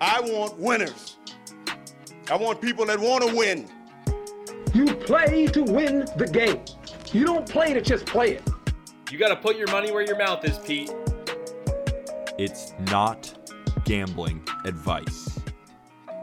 I want winners. I want people that want to win. You play to win the game. You don't play to just play it. You got to put your money where your mouth is, Pete. It's not gambling advice.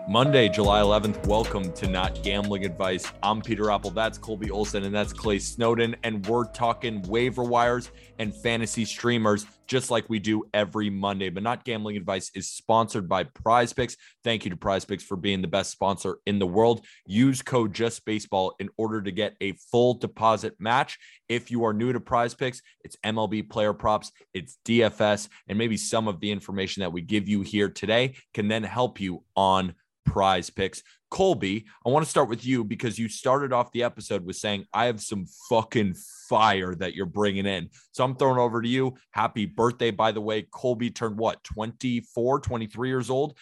Monday, July 11th. Welcome to Not Gambling Advice. I'm Peter Appel. That's Colby Olson, and that's Clay Snowden. And we're talking waiver wires and fantasy streamers, just like we do every Monday. But Not Gambling Advice is sponsored by Prize Picks. Thank you to Prize Picks for being the best sponsor in the world. Use code Just Baseball in order to get a full deposit match. If you are new to Prize Picks, it's MLB player props, it's DFS, and maybe some of the information that we give you here today can then help you on prize picks. Colby, I want to start with you because you started off the episode with saying, I have some fucking fire that you're bringing in. So I'm throwing over to you. Happy birthday, by the way. Colby turned what, 24, 23 years old?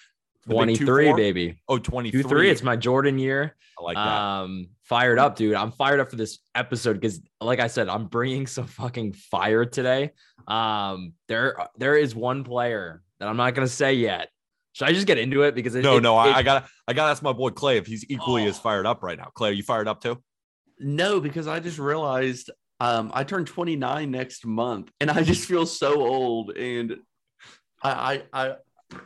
23, baby. Oh, 23. 23. It's my Jordan year. I like that. Um, fired up, dude. I'm fired up for this episode because, like I said, I'm bringing some fucking fire today. Um, there, there is one player that I'm not gonna say yet should I just get into it? Because it, no, it, no, it, I, I, gotta, I gotta ask my boy Clay if he's equally oh. as fired up right now. Clay, are you fired up too? No, because I just realized um, I turn 29 next month, and I just feel so old, and I, I, I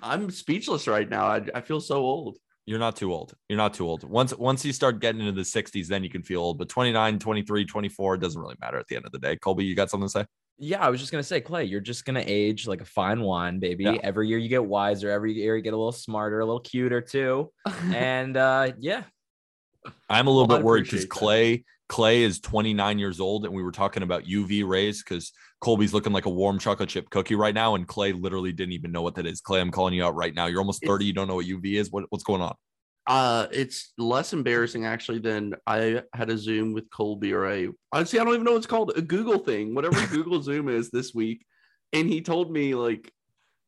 I'm speechless right now. I, I feel so old. You're not too old. You're not too old. Once once you start getting into the 60s, then you can feel old. But 29, 23, 24 doesn't really matter at the end of the day. Colby, you got something to say? Yeah, I was just gonna say, Clay, you're just gonna age like a fine wine, baby. Yeah. Every year you get wiser, every year you get a little smarter, a little cuter too. and uh yeah. I'm a little well, bit worried because Clay Clay is 29 years old, and we were talking about UV rays because Colby's looking like a warm chocolate chip cookie right now, and Clay literally didn't even know what that is. Clay, I'm calling you out right now. You're almost 30. It's, you don't know what UV is. What, what's going on? Uh, it's less embarrassing actually than I had a Zoom with Colby or a. I see. I don't even know what's called a Google thing, whatever Google Zoom is this week, and he told me like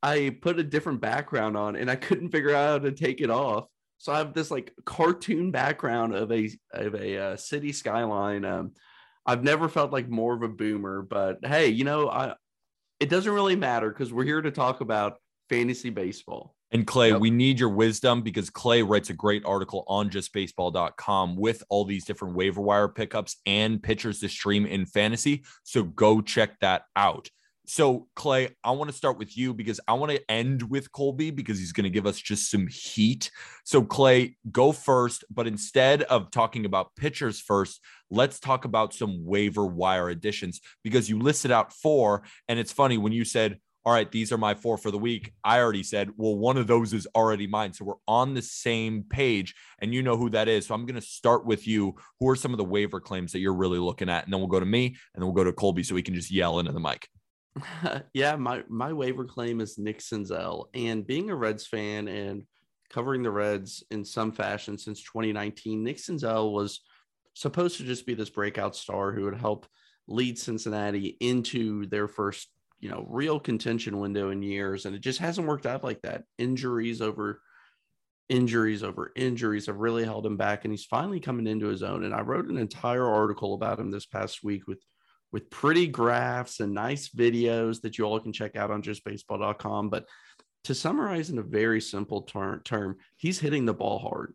I put a different background on, and I couldn't figure out how to take it off. So I have this like cartoon background of a of a uh, city skyline. Um, I've never felt like more of a boomer, but hey, you know, I it doesn't really matter because we're here to talk about fantasy baseball. And Clay, yep. we need your wisdom because Clay writes a great article on justbaseball.com with all these different waiver wire pickups and pitchers to stream in fantasy. So go check that out. So, Clay, I want to start with you because I want to end with Colby because he's going to give us just some heat. So, Clay, go first. But instead of talking about pitchers first, let's talk about some waiver wire additions because you listed out four. And it's funny when you said, all right, these are my four for the week. I already said, well, one of those is already mine. So we're on the same page and you know who that is. So I'm going to start with you. Who are some of the waiver claims that you're really looking at? And then we'll go to me and then we'll go to Colby so we can just yell into the mic. yeah, my, my waiver claim is Nick Senzel. And being a Reds fan and covering the Reds in some fashion since 2019, Nick Senzel was supposed to just be this breakout star who would help lead Cincinnati into their first you know, real contention window in years, and it just hasn't worked out like that. Injuries over injuries over injuries have really held him back, and he's finally coming into his own. And I wrote an entire article about him this past week with with pretty graphs and nice videos that you all can check out on justbaseball.com. But to summarize in a very simple ter- term, he's hitting the ball hard.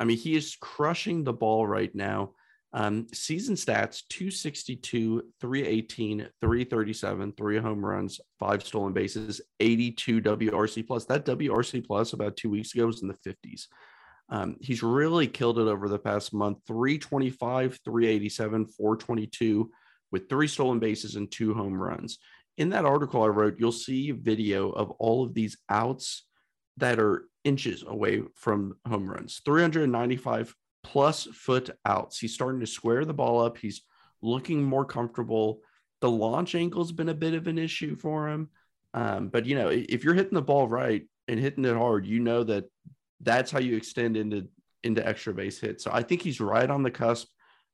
I mean, he is crushing the ball right now. Um, season stats 262, 318, 337, three home runs, five stolen bases, 82 WRC plus. That WRC plus about two weeks ago was in the 50s. Um, he's really killed it over the past month 325, 387, 422 with three stolen bases and two home runs. In that article I wrote, you'll see video of all of these outs that are inches away from home runs 395 plus foot outs. He's starting to square the ball up. He's looking more comfortable. The launch angle's been a bit of an issue for him. Um, but you know, if you're hitting the ball right and hitting it hard, you know that that's how you extend into into extra base hits. So I think he's right on the cusp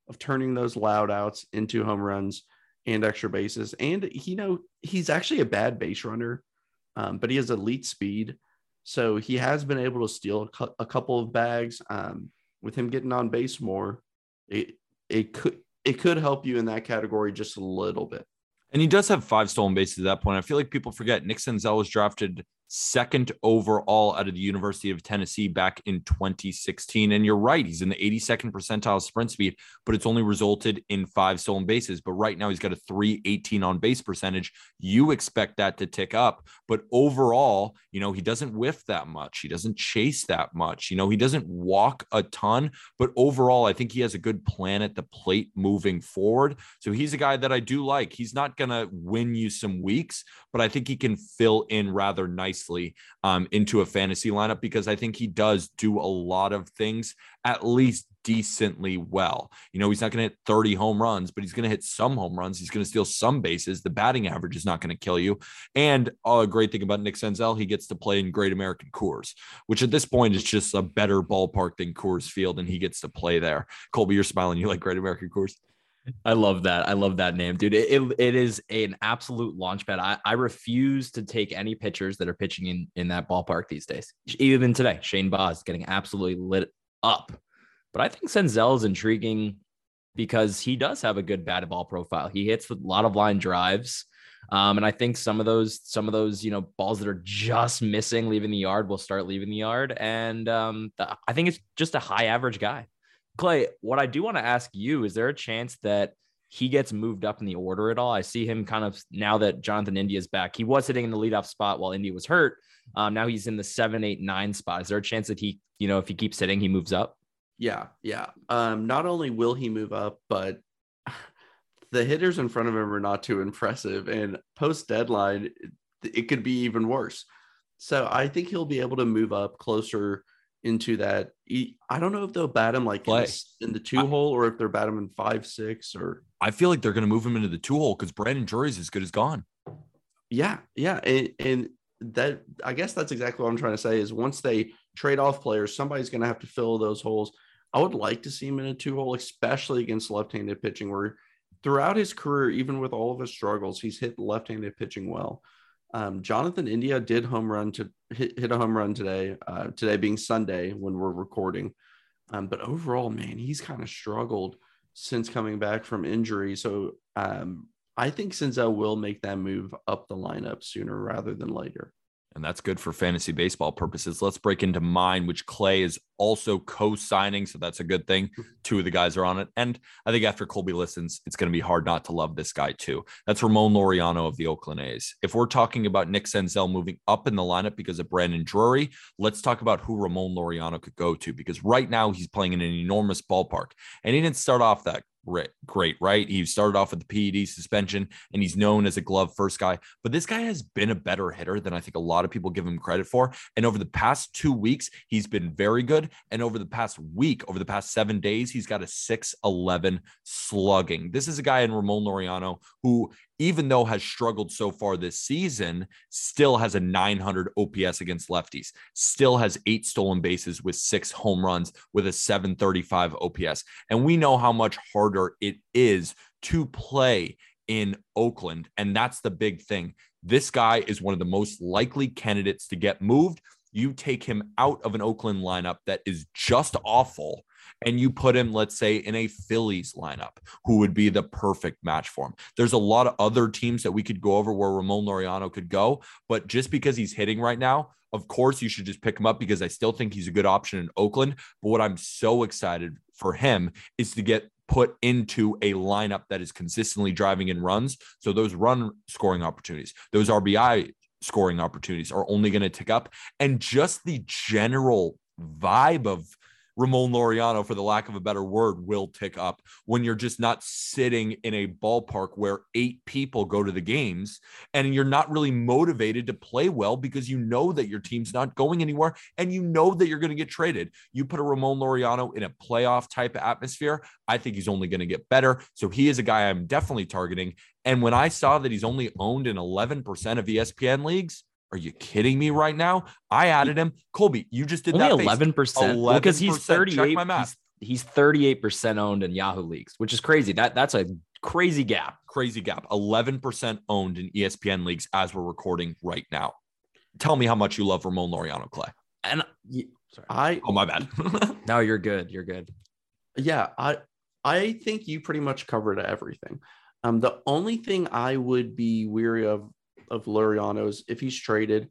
of turning those loud outs into home runs and extra bases. And you know, he's actually a bad base runner, um, but he has elite speed. So he has been able to steal a, couple of bags. Um, with him getting on base more, it it could it could help you in that category just a little bit. And he does have five stolen bases at that point. I feel like people forget Senzel was drafted second overall out of the University of Tennessee back in 2016. And you're right, he's in the 82nd percentile sprint speed, but it's only resulted in five stolen bases. But right now he's got a 318 on base percentage. You expect that to tick up. But overall, you know, he doesn't whiff that much. He doesn't chase that much. You know, he doesn't walk a ton. But overall, I think he has a good plan at the plate moving forward. So he's a guy that I do like. He's not going to win you some weeks, but I think he can fill in rather nicely nicely um, into a fantasy lineup because I think he does do a lot of things at least decently well. You know, he's not going to hit 30 home runs, but he's going to hit some home runs. He's going to steal some bases. The batting average is not going to kill you. And a great thing about Nick Senzel, he gets to play in Great American Coors, which at this point is just a better ballpark than Coors Field, and he gets to play there. Colby, you're smiling. You like Great American Coors? I love that. I love that name, dude. It, it, it is an absolute launch pad. I, I refuse to take any pitchers that are pitching in, in that ballpark these days. Even today, Shane Baz getting absolutely lit up. But I think Senzel is intriguing because he does have a good batted ball profile. He hits a lot of line drives. Um, and I think some of those, some of those, you know, balls that are just missing leaving the yard will start leaving the yard. And um, I think it's just a high average guy. Clay, what I do want to ask you is there a chance that he gets moved up in the order at all? I see him kind of now that Jonathan India is back. He was sitting in the leadoff spot while India was hurt. Um, now he's in the seven, eight, nine spot. Is there a chance that he, you know, if he keeps sitting, he moves up? Yeah, yeah. Um, not only will he move up, but the hitters in front of him are not too impressive. And post deadline, it, it could be even worse. So I think he'll be able to move up closer into that. I don't know if they'll bat him like in the, in the, two hole or if they're bat him in five, six, or I feel like they're going to move him into the two hole because Brandon Drury's as good as gone. Yeah, yeah, and, and that I guess that's exactly what I'm trying to say is once they trade off players, somebody's going to have to fill those holes. I would like to see him in a two hole, especially against left-handed pitching, where throughout his career, even with all of his struggles, he's hit left-handed pitching well. Um, Jonathan India did home run to hit, hit a home run today. Uh, today being Sunday when we're recording, um, but overall, man, he's kind of struggled since coming back from injury. So um, I think Senzel will make that move up the lineup sooner rather than later and that's good for fantasy baseball purposes. Let's break into mine, which Clay is also co-signing, so that's a good thing. Hmm. Two of the guys are on it, and I think after Colby listens, it's going to be hard not to love this guy too. That's Ramon Laureano of the Oakland A's. If we're talking about Nick Senzel moving up in the lineup because of Brandon Drury, let's talk about who Ramon Laureano could go to because right now he's playing in an enormous ballpark, and he didn't start off that great, right? He started off with the PED suspension and he's known as a glove first guy, but this guy has been a better hitter than I think a lot of people give him credit for. And over the past two weeks, he's been very good. And over the past week, over the past seven days, he's got a 6'11 slugging. This is a guy in Ramon Laureano who even though has struggled so far this season, still has a 900 OPS against lefties, still has eight stolen bases with six home runs with a 735 OPS. And we know how much harder it is to play in Oakland. And that's the big thing. This guy is one of the most likely candidates to get moved. You take him out of an Oakland lineup that is just awful and you put him, let's say, in a Phillies lineup, who would be the perfect match for him. There's a lot of other teams that we could go over where Ramon Laureano could go, but just because he's hitting right now, of course, you should just pick him up because I still think he's a good option in Oakland. But what I'm so excited for him is to get put into a lineup that is consistently driving in runs. So those run scoring opportunities, those RBI scoring opportunities are only going to tick up. And just the general vibe of Ramon Laureano, for the lack of a better word, will tick up when you're just not sitting in a ballpark where eight people go to the games and you're not really motivated to play well because you know that your team's not going anywhere and you know that you're going to get traded. You put a Ramon Laureano in a playoff type of atmosphere, I think he's only going to get better. So he is a guy I'm definitely targeting. And when I saw that he's only owned in 11% of ESPN leagues, are you kidding me right now? I added him. Colby, you just did Only that. eleven percent because he's thirty-eight. He's, he's thirty-eight percent owned in Yahoo leagues, which is crazy. That that's a crazy gap. Crazy gap. 11% owned in ESPN leagues as we're recording right now. Tell me how much you love Ramon Laureano, Clay. And sorry. I Oh, my bad. no, you're good. You're good. yeah, I I think you pretty much covered everything. Um, the only thing I would be weary of of Laureano is if he's traded.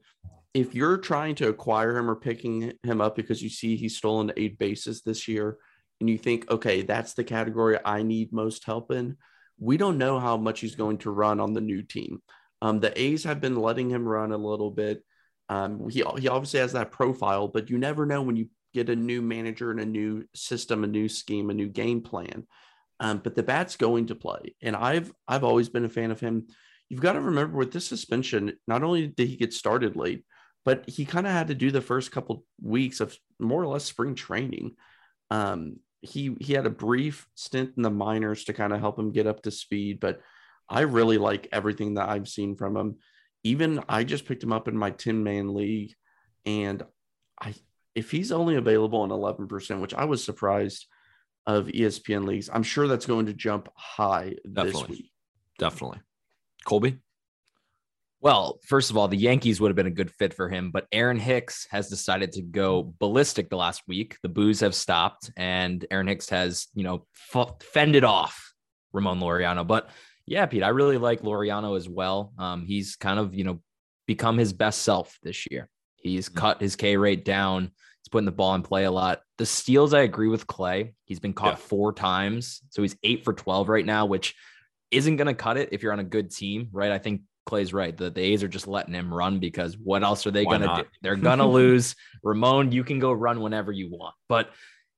If you're trying to acquire him or picking him up because you see he's stolen eight bases this year, and you think, okay, that's the category I need most help in, we don't know how much he's going to run on the new team. Um, the A's have been letting him run a little bit. Um, he he obviously has that profile, but you never know when you get a new manager and a new system, a new scheme, a new game plan. Um, but the bat's going to play, and I've I've always been a fan of him. You've got to remember with this suspension, not only did he get started late, but he kind of had to do the first couple weeks of more or less spring training. Um, he he had a brief stint in the minors to kind of help him get up to speed, but I really like everything that I've seen from him. Even I just picked him up in my 10 man league, and I if he's only available in 11%, which I was surprised of ESPN leagues, I'm sure that's going to jump high this week. Definitely. Colby? Well, first of all, the Yankees would have been a good fit for him, but Aaron Hicks has decided to go ballistic the last week. The boos have stopped, and Aaron Hicks has, you know, fended off Ramon Laureano. But yeah, Pete, I really like Laureano as well. Um, he's kind of, you know, become his best self this year. He's Mhm. cut his K rate down. He's putting the ball in play a lot. The steals, I agree with Clay. He's been caught Yeah. four times, so he's eight for twelve right now, which isn't going to cut it if you're on a good team, right? I think Clay's right. The, the A's are just letting him run because what else are they going to do? They're going to lose. Ramon, you can go run whenever you want. But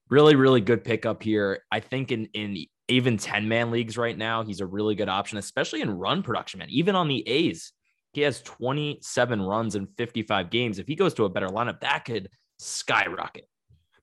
really, really good pickup here. I think in in even 10 man leagues right now, he's a really good option, especially in run production, man. Even on the A's, he has 27 runs in 55 games. If he goes to a better lineup, that could skyrocket.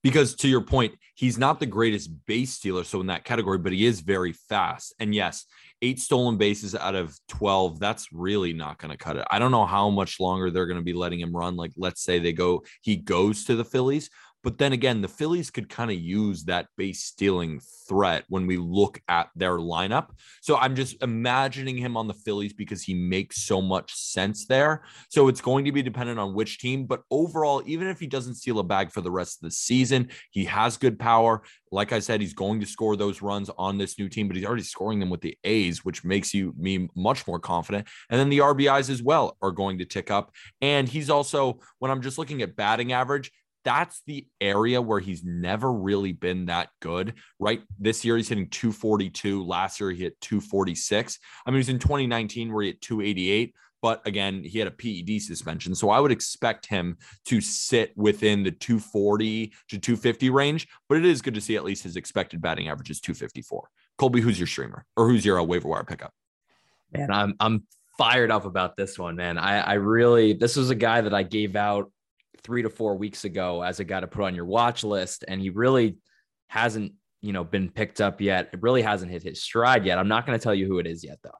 because to your point, he's not the greatest base stealer, so in that category, but he is very fast. And yes, eight stolen bases out of 12, that's really not going to cut it. I don't know how much longer they're going to be letting him run. Like, let's say they go, he goes to the Phillies. But then again, the Phillies could kind of use that base stealing threat when we look at their lineup. So I'm just imagining him on the Phillies because he makes so much sense there. So it's going to be dependent on which team. But overall, even if he doesn't steal a bag for the rest of the season, he has good power. Like I said, he's going to score those runs on this new team, but he's already scoring them with the A's, which makes you me much more confident. And then the RBIs as well are going to tick up. And he's also, when I'm just looking at batting average, that's the area where he's never really been that good, right? This year he's hitting 242. Last year he hit 246. I mean, he was in 2019 where he hit 288. But again, he had a PED suspension. So I would expect him to sit within the 240 to 250 range. But it is good to see at least his expected batting average is 254. Colby, who's your streamer or who's your uh, waiver wire pickup? Man, I'm I'm fired up about this one, man. I I really this was a guy that I gave out three to four weeks ago as a guy to put on your watch list, and he really hasn't you know been picked up yet. It really hasn't hit his stride yet. I'm not going to tell you who it is yet, though.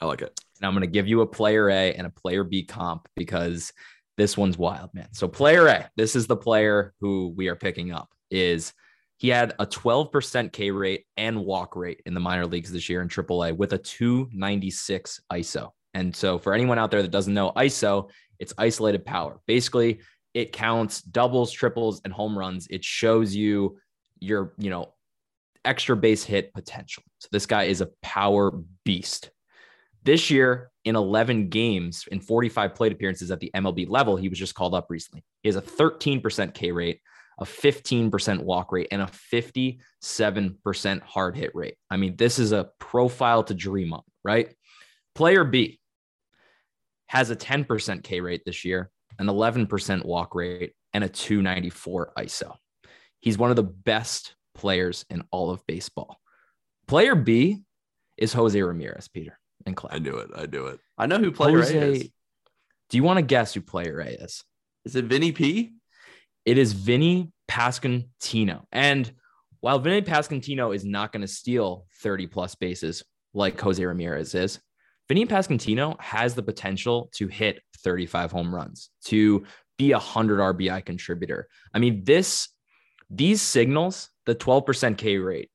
I like it. And I'm going to give you a player A and a player B comp because this one's wild, man. So player A, this is the player who we are picking up is he had a 12% K rate and walk rate in the minor leagues this year in AAA with a 296 ISO. And so for anyone out there that doesn't know ISO, it's isolated power. Basically, it counts doubles, triples, and home runs. It shows you your, you know, extra base hit potential. So this guy is a power beast. This year, in 11 games, in 45 plate appearances at the MLB level, he was just called up recently. He has a 13% K rate, a 15% walk rate, and a 57% hard hit rate. I mean, this is a profile to dream on, right? Player B has a 10% K rate this year, an 11% walk rate, and a 294 ISO. He's one of the best players in all of baseball. Player B is Jose Ramirez, Peter and Clay. I knew it. I knew it. I know who player Jose, A is. Do you want to guess who player A is? Is it Vinny P? It is Vinny Pasquantino. And while Vinny Pasquantino is not going to steal 30 plus bases like Jose Ramirez is, Vinny Pasquantino has the potential to hit 35 home runs, to be a 100 RBI contributor. I mean, this these signals, the 12% K rate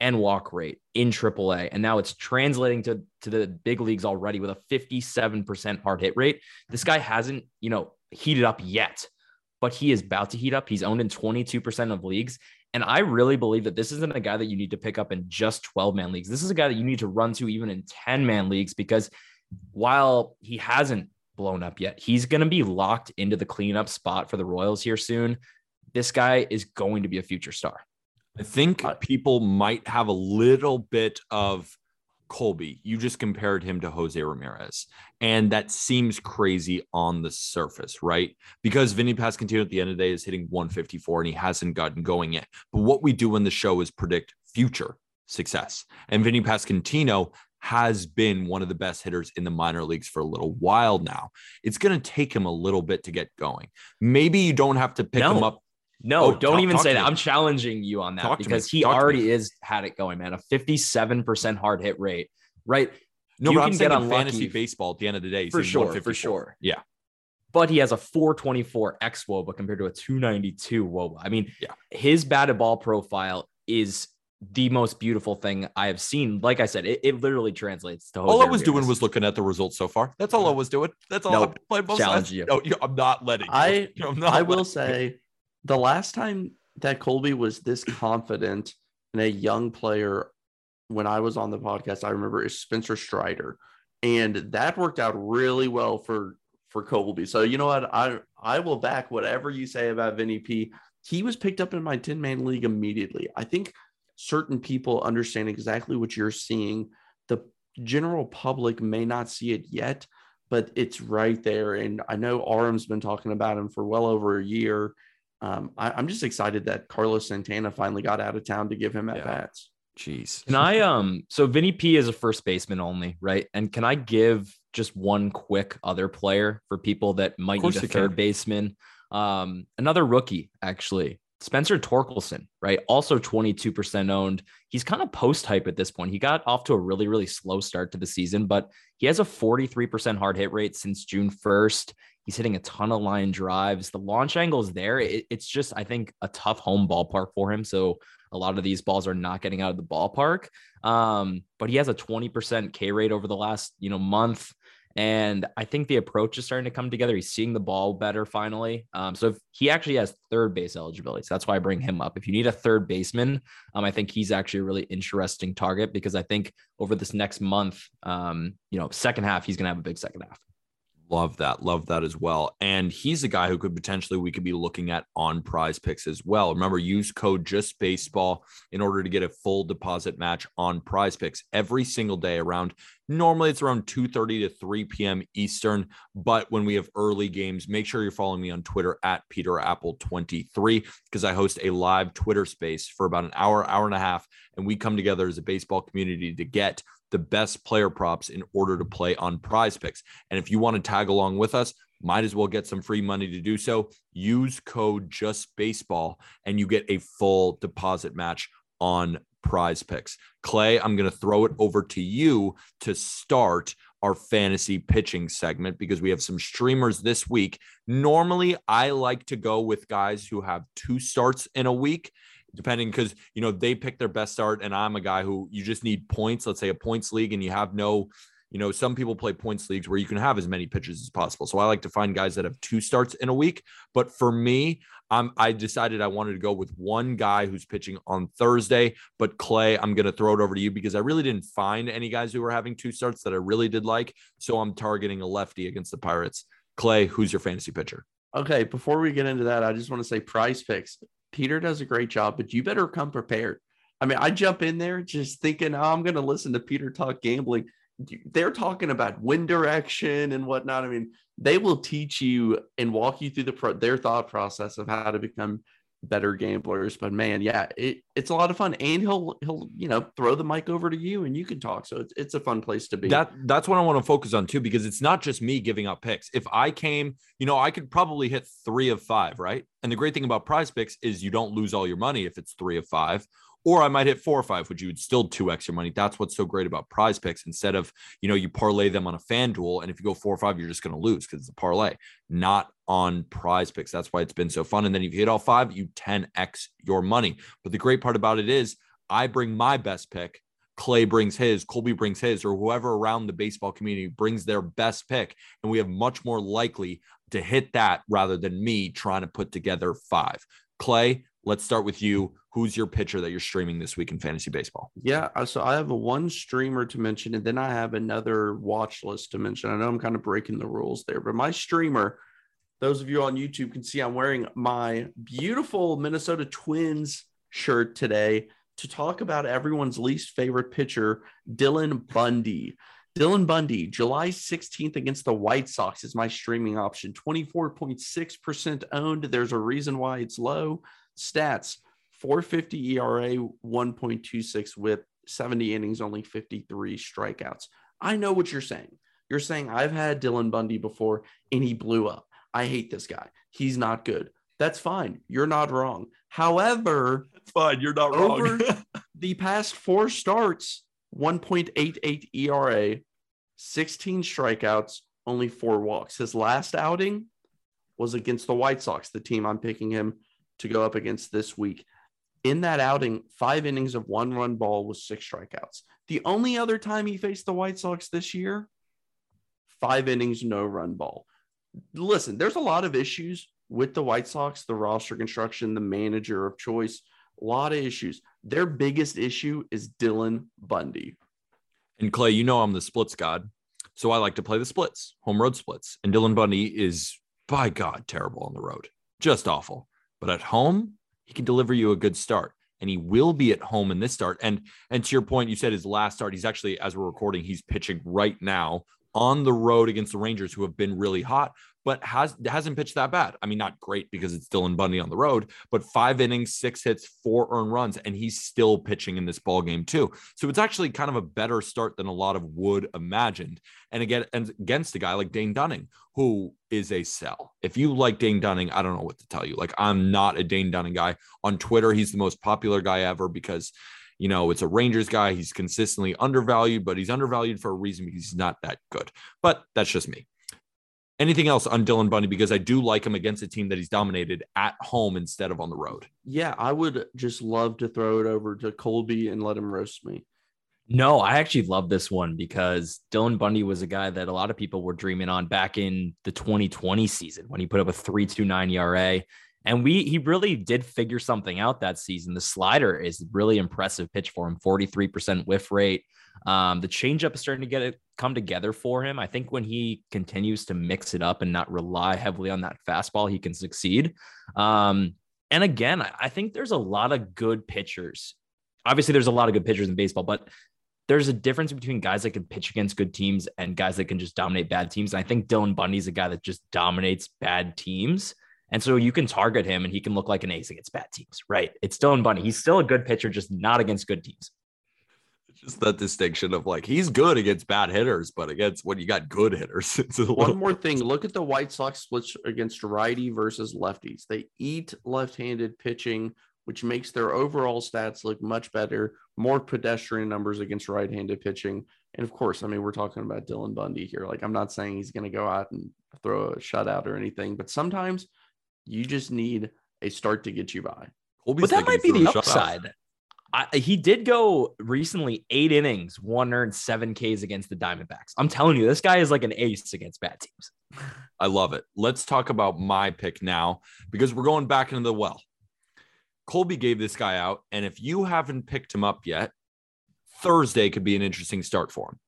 and walk rate in AAA, and now it's translating to, to the big leagues already with a 57% hard hit rate. This guy hasn't, you know, heated up yet, but he is about to heat up. He's owned in 22% of leagues. And I really believe that this isn't a guy that you need to pick up in just 12 man leagues. This is a guy that you need to run to even in 10 man leagues because while he hasn't blown up yet, he's going to be locked into the cleanup spot for the Royals here soon. This guy is going to be a future star. I think uh, people might have a little bit of Colby. You just compared him to Jose Ramirez. And that seems crazy on the surface, right? Because Vinny Pasquantino at the end of the day is hitting 154 and he hasn't gotten going yet. But what we do in the show is predict future success. And Vinny Pasquantino has been one of the best hitters in the minor leagues for a little while now. It's going to take him a little bit to get going. Maybe you don't have to pick No. him up. No, Oh, don't talk- even talk say that. me. I'm challenging you on that Talk because he Talk already is had it going, man. A 57% hard hit rate, right? No, You but I'm can saying get in unlucky fantasy baseball at the end of the day. for sure, for sure. Yeah. But he has a 424 X WOBA compared to a 292 WOBA. I mean, Yeah. his batted ball profile is the most beautiful thing I have seen. Like I said, it, it literally translates to All I was doing was looking at the results so far. That's all I was doing. That's all. No, I'm playing both challenge sides. you. No, I'm not letting. you. I- I'm not I will letting- say the last time that Colby was this confident in a young player when I was on the podcast, I remember is Spencer Strider. And that worked out really well for for Colby. So you know what? I I will back whatever you say about Vinny P. He was picked up in my 10-man league immediately. I think certain people understand exactly what you're seeing. The general public may not see it yet, but it's right there. And I know Arm's been talking about him for well over a year. Um, I, I'm just excited that Carlos Santana finally got out of town to give him at Yeah. bats. Jeez. Can I um so Vinny P is a first baseman only, right? And can I give just one quick other player for people that might course need a you can. third baseman? Um another rookie actually. Spencer Torkelson, right? Also 22% owned. He's kind of post hype at this point. He got off to a really, really slow start to the season, but he has a 43% hard hit rate since June 1st. He's hitting a ton of line drives. The launch angle is there. It- it's just, I think, a tough home ballpark for him. So a lot of these balls are not getting out of the ballpark. Um, but he has a 20% K rate over the last, you know, month. And I think the approach is starting to come together. He's seeing the ball better finally. Um, so if he actually has third base eligibility, so that's why I bring him up. If you need a third baseman, um, I think he's actually a really interesting target because I think over this next month, um, you know, second half, he's gonna have a big second half. Love that. Love that as well. And he's a guy who could potentially we could be looking at on prize picks as well. Remember, use code just baseball in order to get a full deposit match on prize picks every single day around normally it's around 2:30 to 3 p.m. Eastern. But when we have early games, make sure you're following me on Twitter at Peter Appel 23 because I host a live Twitter space for about an hour, hour and a half, and we come together as a baseball community to get the best player props in order to play on prize picks. And if you want to tag along with us, might as well get some free money to do so. Use code just baseball and you get a full deposit match on prize picks. Clay, I'm going to throw it over to you to start our fantasy pitching segment because we have some streamers this week. Normally, I like to go with guys who have two starts in a week depending because you know they pick their best start and i'm a guy who you just need points let's say a points league and you have no you know some people play points leagues where you can have as many pitches as possible so i like to find guys that have two starts in a week but for me I'm, i decided i wanted to go with one guy who's pitching on thursday but clay i'm going to throw it over to you because i really didn't find any guys who were having two starts that i really did like so i'm targeting a lefty against the pirates clay who's your fantasy pitcher Okay, before we get into that, I just want to say prize picks. Peter does a great job, but you better come prepared. I mean, I jump in there just thinking, oh, I'm going to listen to Peter talk gambling. They're talking about wind direction and whatnot. I mean, they will teach you and walk you through the pro- their thought process of how to become better gamblers. But man, yeah, it, it's a lot of fun. And he'll he'll you know throw the mic over to you and you can talk. So it's it's a fun place to be. That that's what I want to focus on too, because it's not just me giving up picks. If I came, you know, I could probably hit three of five, right? And the great thing about prize picks is you don't lose all your money if it's three of five or I might hit four or five, which you would still two extra money. That's what's so great about prize picks. Instead of, you know, you parlay them on a FanDuel, and if you go four or five, you're just going to lose because it's a parlay, not on prize picks. That's why it's been so fun. And then if you hit all five, you 10x your money. But the great part about it is I bring my best pick. Clay brings his, Colby brings his, or whoever around the baseball community brings their best pick. And we have much more likely to hit that rather than me trying to put together five. Clay, let's start with you who's your pitcher that you're streaming this week in fantasy baseball? Yeah, uh, so I have a one streamer to mention, and then I have another watch list to mention. I know I'm kind of breaking the rules there, but my streamer, those of you on YouTube can see I'm wearing my beautiful Minnesota Twins shirt today to talk about everyone's least favorite pitcher, Dylan Bundy. Dylan Bundy, July 16th against the White Sox is my streaming option. 24.6% owned. There's a reason why it's low. Stats 450 ERA, 1.26 whip, 70 innings, only 53 strikeouts. I know what you're saying. You're saying I've had Dylan Bundy before and he blew up. I hate this guy. He's not good. That's fine. You're not wrong. However, it's fine. You're not wrong. the past four starts, 1.88 ERA, 16 strikeouts, only four walks. His last outing was against the White Sox, the team I'm picking him to go up against this week in that outing, five innings of one run ball with six strikeouts. The only other time he faced the White Sox this year, five innings, no run ball. Listen, there's a lot of issues with the White Sox, the roster construction, the manager of choice, a lot of issues. Their biggest issue is Dylan Bundy. And Clay, you know I'm the splits god. So I like to play the splits, home road splits. And Dylan Bundy is, by God, terrible on the road. Just awful. But at home, he can deliver you a good start and he will be at home in this start. And and to your point, you said his last start, he's actually, as we're recording, he's pitching right now on the road against the Rangers, who have been really hot but has hasn't pitched that bad. I mean, not great because it's Dylan Bundy on the road, but five innings, six hits, four earned runs, and he's still pitching in this ball game too. So it's actually kind of a better start than a lot of would imagined. And again, and against a guy like Dane Dunning, who is a sell. If you like Dane Dunning, I don't know what to tell you. Like I'm not a Dane Dunning guy on Twitter. He's the most popular guy ever because you know, it's a Rangers guy. He's consistently undervalued, but he's undervalued for a reason because he's not that good. But that's just me anything else on Dylan Bundy because I do like him against a team that he's dominated at home instead of on the road. Yeah, I would just love to throw it over to Colby and let him roast me. No, I actually love this one because Dylan Bundy was a guy that a lot of people were dreaming on back in the 2020 season when he put up a 3.29 ERA. And we he really did figure something out that season. The slider is really impressive pitch for him, 43% whiff rate. Um, the changeup is starting to get it come together for him. I think when he continues to mix it up and not rely heavily on that fastball, he can succeed. Um, and again, I think there's a lot of good pitchers. Obviously, there's a lot of good pitchers in baseball, but there's a difference between guys that can pitch against good teams and guys that can just dominate bad teams. And I think Dylan Bundy's a guy that just dominates bad teams. And so you can target him and he can look like an ace against bad teams, right? It's Dylan Bundy. He's still a good pitcher, just not against good teams just that distinction of like he's good against bad hitters, but against when you got good hitters. One more thing: look at the White Sox splits against righty versus lefties. They eat left-handed pitching, which makes their overall stats look much better. More pedestrian numbers against right-handed pitching, and of course, I mean we're talking about Dylan Bundy here. Like I'm not saying he's going to go out and throw a shutout or anything, but sometimes you just need a start to get you by. Colby's but that might be the upside. I, he did go recently eight innings, one earned seven Ks against the Diamondbacks. I'm telling you, this guy is like an ace against bad teams. I love it. Let's talk about my pick now because we're going back into the well. Colby gave this guy out, and if you haven't picked him up yet, Thursday could be an interesting start for him.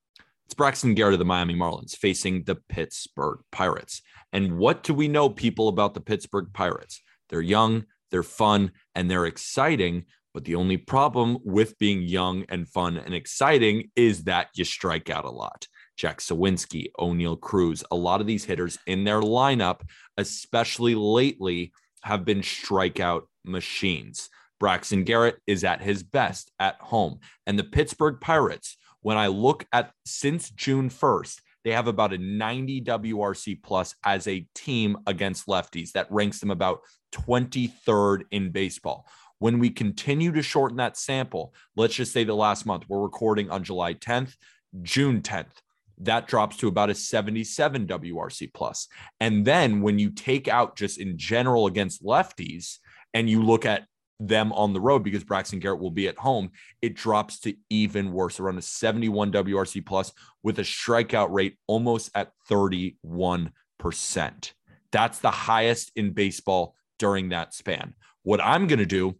It's Braxton Garrett of the Miami Marlins facing the Pittsburgh Pirates. And what do we know, people, about the Pittsburgh Pirates? They're young, they're fun, and they're exciting, but the only problem with being young and fun and exciting is that you strike out a lot. Jack Suwinski, Oneil Cruz, a lot of these hitters in their lineup, especially lately, have been strikeout machines. Braxton Garrett is at his best at home. And the Pittsburgh Pirates, when I look at since June 1st, they have about a 90 WRC plus as a team against lefties. That ranks them about 23rd in baseball. When we continue to shorten that sample, let's just say the last month, we're recording on July 10th, June 10th, that drops to about a 77 WRC plus. And then when you take out just in general against lefties and you look at them on the road because Braxton Garrett will be at home, it drops to even worse, around a 71 WRC plus with a strikeout rate almost at 31%. That's the highest in baseball during that span. What I'm going to do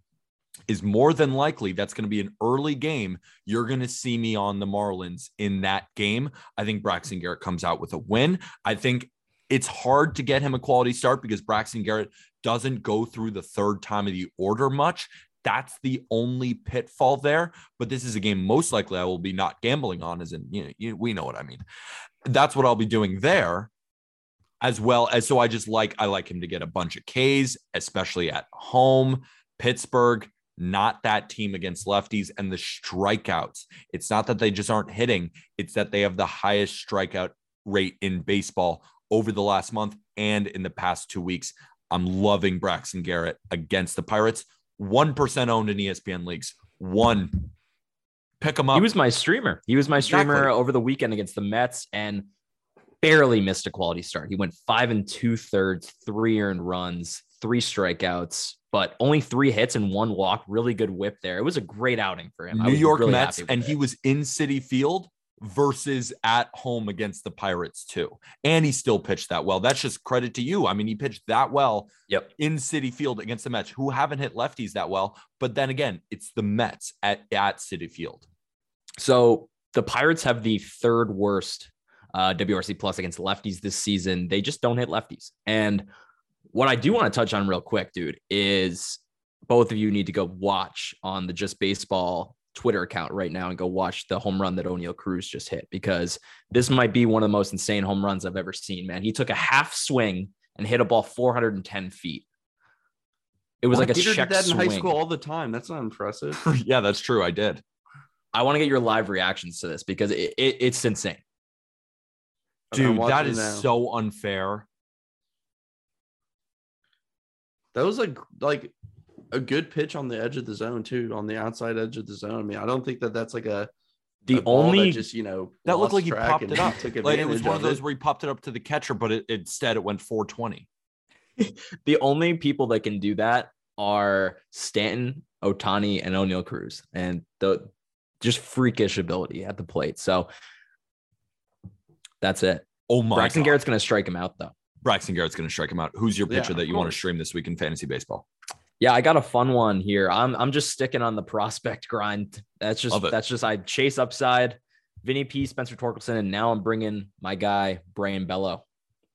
is more than likely that's going to be an early game. You're going to see me on the Marlins in that game. I think Braxton Garrett comes out with a win. I think it's hard to get him a quality start because Braxton Garrett doesn't go through the third time of the order much. That's the only pitfall there. But this is a game most likely I will be not gambling on, as in, you know, you, we know what I mean. That's what I'll be doing there as well as so I just like I like him to get a bunch of Ks, especially at home. Pittsburgh, not that team against lefties and the strikeouts. It's not that they just aren't hitting, it's that they have the highest strikeout rate in baseball over the last month and in the past two weeks. I'm loving Braxton Garrett against the Pirates. 1% owned in ESPN leagues. One. Pick him up. He was my streamer. He was my streamer Exactly. over the weekend against the Mets and barely missed a quality start. He went five and two thirds, three earned runs, three strikeouts, but only three hits and one walk. Really good whip there. It was a great outing for him. New York really Mets, and it. he was in Citi Field versus at home against the Pirates too. And he still pitched that well. That's just credit to you. I mean, he pitched that well Yep. in Citi Field against the Mets, who haven't hit lefties that well. But then again, it's the Mets at, at Citi Field. So the Pirates have the third worst uh, WRC plus against lefties this season. They just don't hit lefties. And what I do want to touch on real quick, dude, is both of you need to go watch on the Just Baseball Twitter account right now and go watch the home run that Oneil Cruz just hit because this might be one of the most insane home runs I've ever seen, man. He took a half swing and hit a ball 410 feet. It was like a check did that in swing. high school all the time. That's not impressive. yeah, that's true. I did. I want to get your live reactions to this because it, it, it's insane. Dude, that is now. so unfair. That was like like a good pitch on the edge of the zone too, on the outside edge of the zone. I mean, I don't think that that's like a The a ball that only just you know That looked like he popped it up. Took Like it was one of those it. where he popped it up to the catcher, but it, instead it went 420. the only people that can do that are Stanton, Ohtani, and Oneil Cruz, and the just freakish ability at the plate. So that's it. Oh my Braxton God. Garrett's going to strike him out though. Braxton Garrett's going to strike him out. Who's your pitcher of that you want to stream this week in fantasy baseball? Yeah, I got a fun one here. I'm I'm just sticking on the prospect grind. That's just that's just I chase upside. Vinny P, Spencer Torkelson, and now I'm bringing my guy Brayan Bello,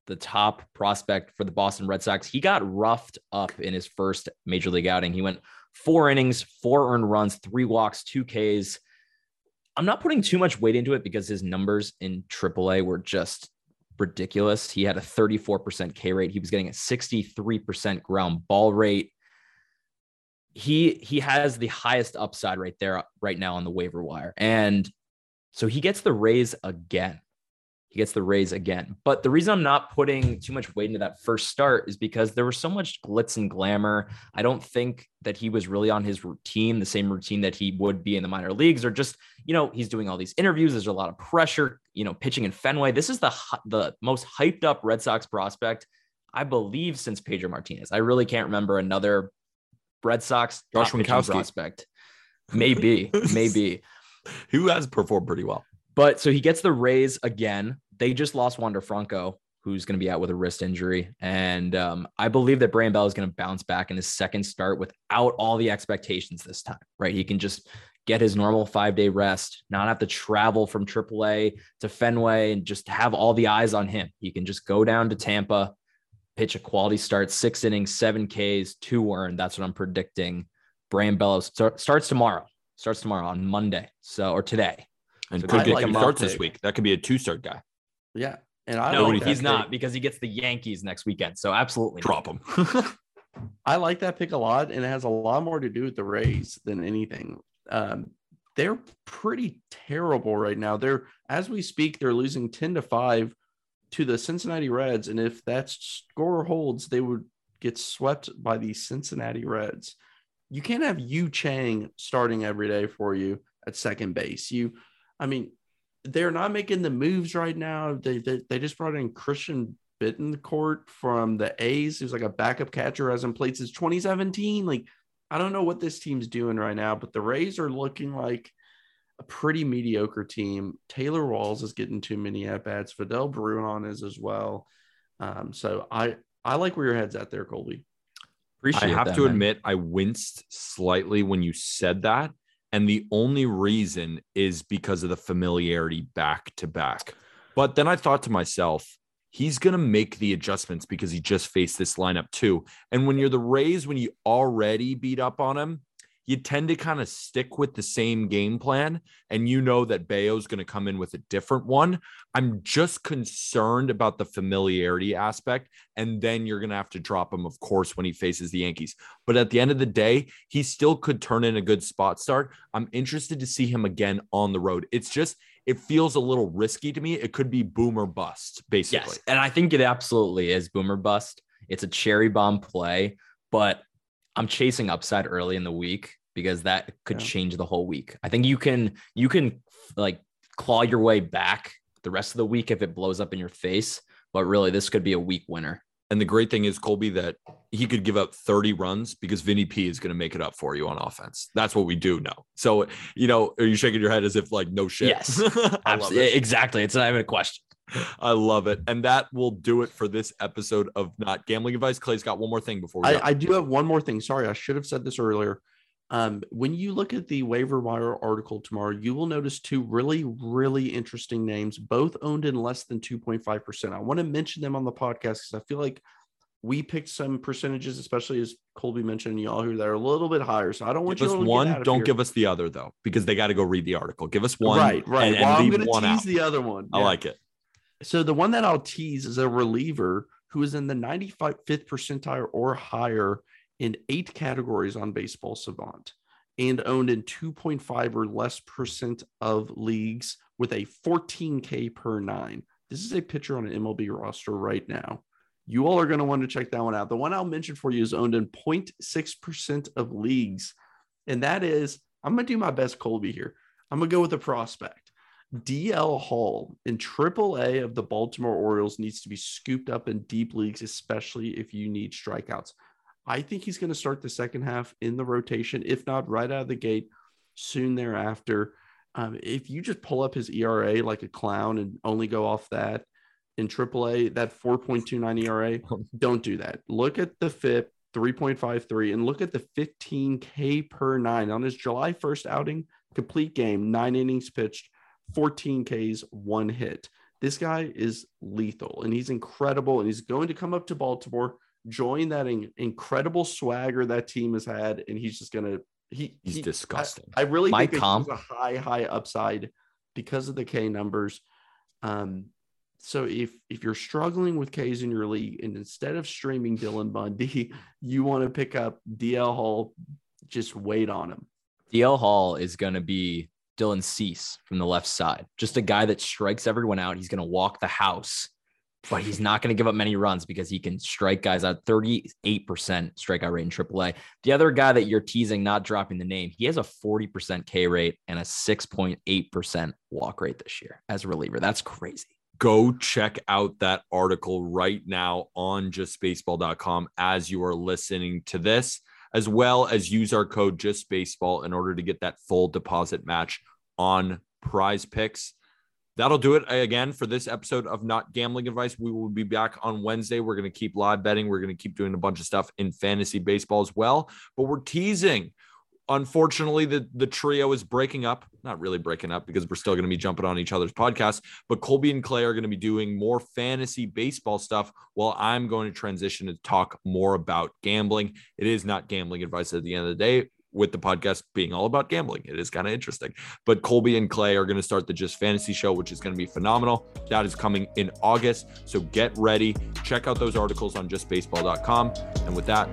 the top prospect for the Boston Red Sox. He got roughed up in his first major league outing. He went four innings, four earned runs, three walks, two Ks. I'm not putting too much weight into it because his numbers in AAA were just ridiculous. He had a 34% K rate. He was getting a 63% ground ball rate he he has the highest upside right there right now on the waiver wire. And so he gets the raise again. He gets the raise again. But the reason i'm not putting too much weight into that first start is because there was so much glitz and glamour. I don't think that he was really on his routine the same routine that he would be in the minor leagues or just you know he's doing all these interviews. There's a lot of pressure you know pitching in fenway. This is the the most hyped up red sox prospect i believe since pedro martinez. I really can't remember another Red Sox Josh Winkowski. prospect. Maybe, maybe. Who has performed pretty well? But so he gets the raise again. They just lost Wander Franco, who's going to be out with a wrist injury. And um, I believe that Brian Bell is going to bounce back in his second start without all the expectations this time, right? He can just get his normal five day rest, not have to travel from AAA to Fenway and just have all the eyes on him. He can just go down to Tampa, pitch a quality start, six innings, seven Ks, two earned. That's what I'm predicting. Brayan Bello's start, starts tomorrow. Starts tomorrow on Monday. So or today. And So could I get like him starts this week. That could be a two start guy. Yeah, and I no, like he's not pick. because he gets the Yankees next weekend. So absolutely. not. Drop him. I like that pick a lot, and it has a lot more to do with the Rays than anything. Um, they're pretty terrible right now. They're as we speak, they're losing 10 to 5 to the Cincinnati Reds. And if that score holds, they would get swept by the Cincinnati Reds. You can't have Yu Chang starting every day for you at second base. You, I mean, they're not making the moves right now. They they, they just brought in Christian Bethancourt from the A's, who's like a backup catcher, hasn't played since 2017. Like, I don't know what this team's doing right now, but the Rays are looking like a pretty mediocre team. Taylor Walls is getting too many at bats. Vidal Bruján is as well. Um, so I I like where your head's at there, Colby. Appreciate I have that, to man. admit, I winced slightly when you said that. And the only reason is because of the familiarity back to back. But then I thought to myself, he's going to make the adjustments because he just faced this lineup too. And when you're the Rays, when you already beat up on him, you tend to kind of stick with the same game plan and you know that Bello's going to come in with a different one. I'm just concerned about the familiarity aspect and then you're going to have to drop him of course when he faces the Yankees. But at the end of the day, he still could turn in a good spot start. I'm interested to see him again on the road. It's just it feels a little risky to me. It could be boomer bust basically. Yes, and I think it absolutely is boomer bust. It's a cherry bomb play, but I'm chasing upside early in the week because that could yeah. change the whole week. I think you can you can like claw your way back the rest of the week if it blows up in your face, but really this could be a week winner. And the great thing is Colby that he could give up 30 runs because Vinny P is going to make it up for you on offense. That's what we do know. So, you know, are you shaking your head as if like no shit? Yes. Absolutely. It. Eh, exactly. It's not even a question. I love it. And that will do it for this episode of Not Gambling Advice. Clay's got one more thing before we I, I, do have one more thing. Sorry, I should have said this earlier. Um, when you look at the waiver wire article tomorrow, you will notice two really, really interesting names, both owned in less than 2.5%. I want to mention them on the podcast because I feel like we picked some percentages, especially as Colby mentioned, Yahoo, that are a little bit higher. So I don't want give you us one. Don't here. give us the other though, because they got to go read the article. Give us one. Right, right. And, well, and I'm going to tease out. the other one. I like it. So the one that I'll tease is a reliever who is in the 95th percentile or higher in eight categories on Baseball Savant and owned in 2.5 or less percent of leagues with a 14K per nine. This is a pitcher on an MLB roster right now. You all are going to want to check that one out. The one I'll mention for you is owned in 0.6% of leagues. And that is, I'm going to do my best Colby here. I'm going to go with a prospect. DL Hall in AAA of the Baltimore Orioles needs to be scooped up in deep leagues, especially if you need strikeouts. I think he's going to start the second half in the rotation, if not right out of the gate soon thereafter. Um, if you just pull up his ERA like a clown and only go off that, in AAA, that 4.29 ERA, don't do that. Look at the FIP 3.53 and look at the 15K per nine on his July 1st outing, complete game, nine innings pitched, 14 Ks, one hit. This guy is lethal and he's incredible. And he's going to come up to Baltimore, join that in- incredible swagger that team has had. And he's just to, he, he's he, disgusting. I, I really My think comp- he's a high, high upside because of the K numbers. Um, so if if you're struggling with K's in your league, and instead of streaming Dylan Bundy, you want to pick up DL Hall, just wait on him. DL Hall is going to be Dylan Cease from the left side, just a guy that strikes everyone out. He's going to walk the house, but he's not going to give up many runs because he can strike guys out 38% strikeout rate in AAA. The other guy that you're teasing, not dropping the name, he has a 40% K rate and a 6.8% walk rate this year as a reliever. That's crazy go check out that article right now on justbaseball.com as you are listening to this, as well as use our code justbaseball in order to get that full deposit match on prize picks. That'll do it uh, again for this episode of Not Gambling Advice. We will be back on Wednesday. We're going to keep live betting. We're going to keep doing a bunch of stuff in fantasy baseball as well, but we're teasing unfortunately the the trio is breaking up not really breaking up because we're still going to be jumping on each other's podcasts but colby and clay are going to be doing more fantasy baseball stuff while i'm going to transition to talk more about gambling it is not gambling advice at the end of the day with the podcast being all about gambling. It is kind of interesting. But colby and clay are going to start the just fantasy show which is going to be phenomenal. That is coming in august so get ready. Check out those articles on justbaseball.com and with that